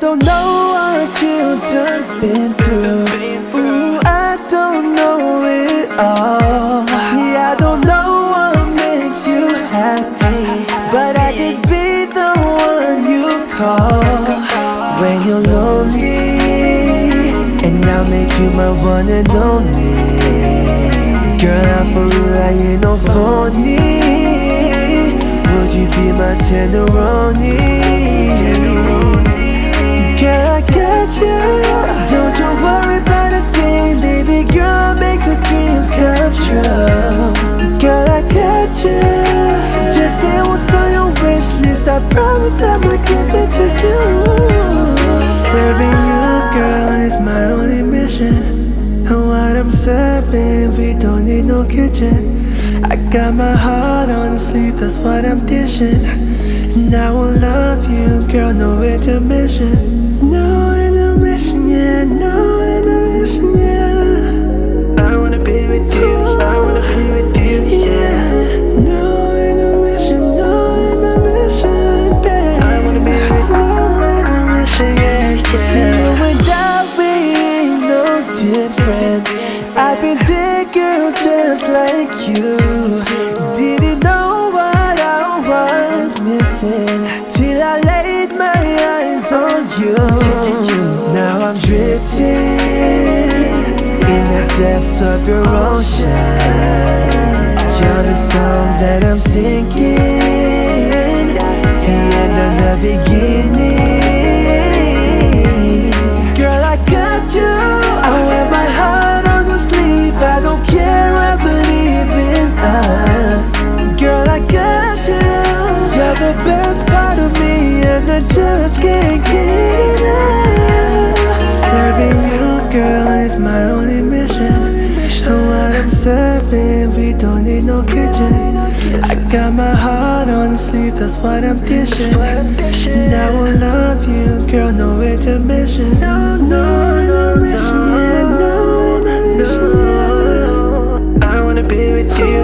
don't know what you done been through. Ooh, I don't know it all. See, I don't know what makes you happy, but I could be the one you call when you're lonely, and I'll make you my one and only. Girl, I'm for real, I ain't no phony. Would you be my tenderoni? Come true. Girl, I got you. Just say what's on your wish list. I promise I'ma give it to you. Serving you, girl, is my only mission. And what I'm serving, we don't need no kitchen. I got my heart on the sleeve, that's what I'm dishing. And I will love you, girl, no intermission. I've been there, girl, just like you. Didn't know what I was missing till I laid my eyes on you. Now I'm drifting in the depths of your ocean. The best part of me, and I just can't get enough. Serving you, girl, is my only mission. And what I'm serving, we don't need no kitchen. I got my heart on the sleeve, that's what I'm dishing. And I will love you, girl, no intermission. No intermission, yeah, no intermission, yeah. I wanna be with you,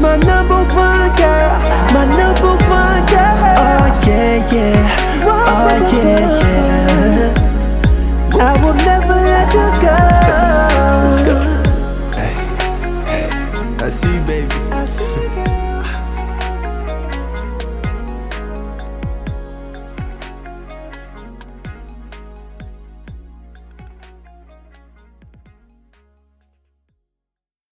my number one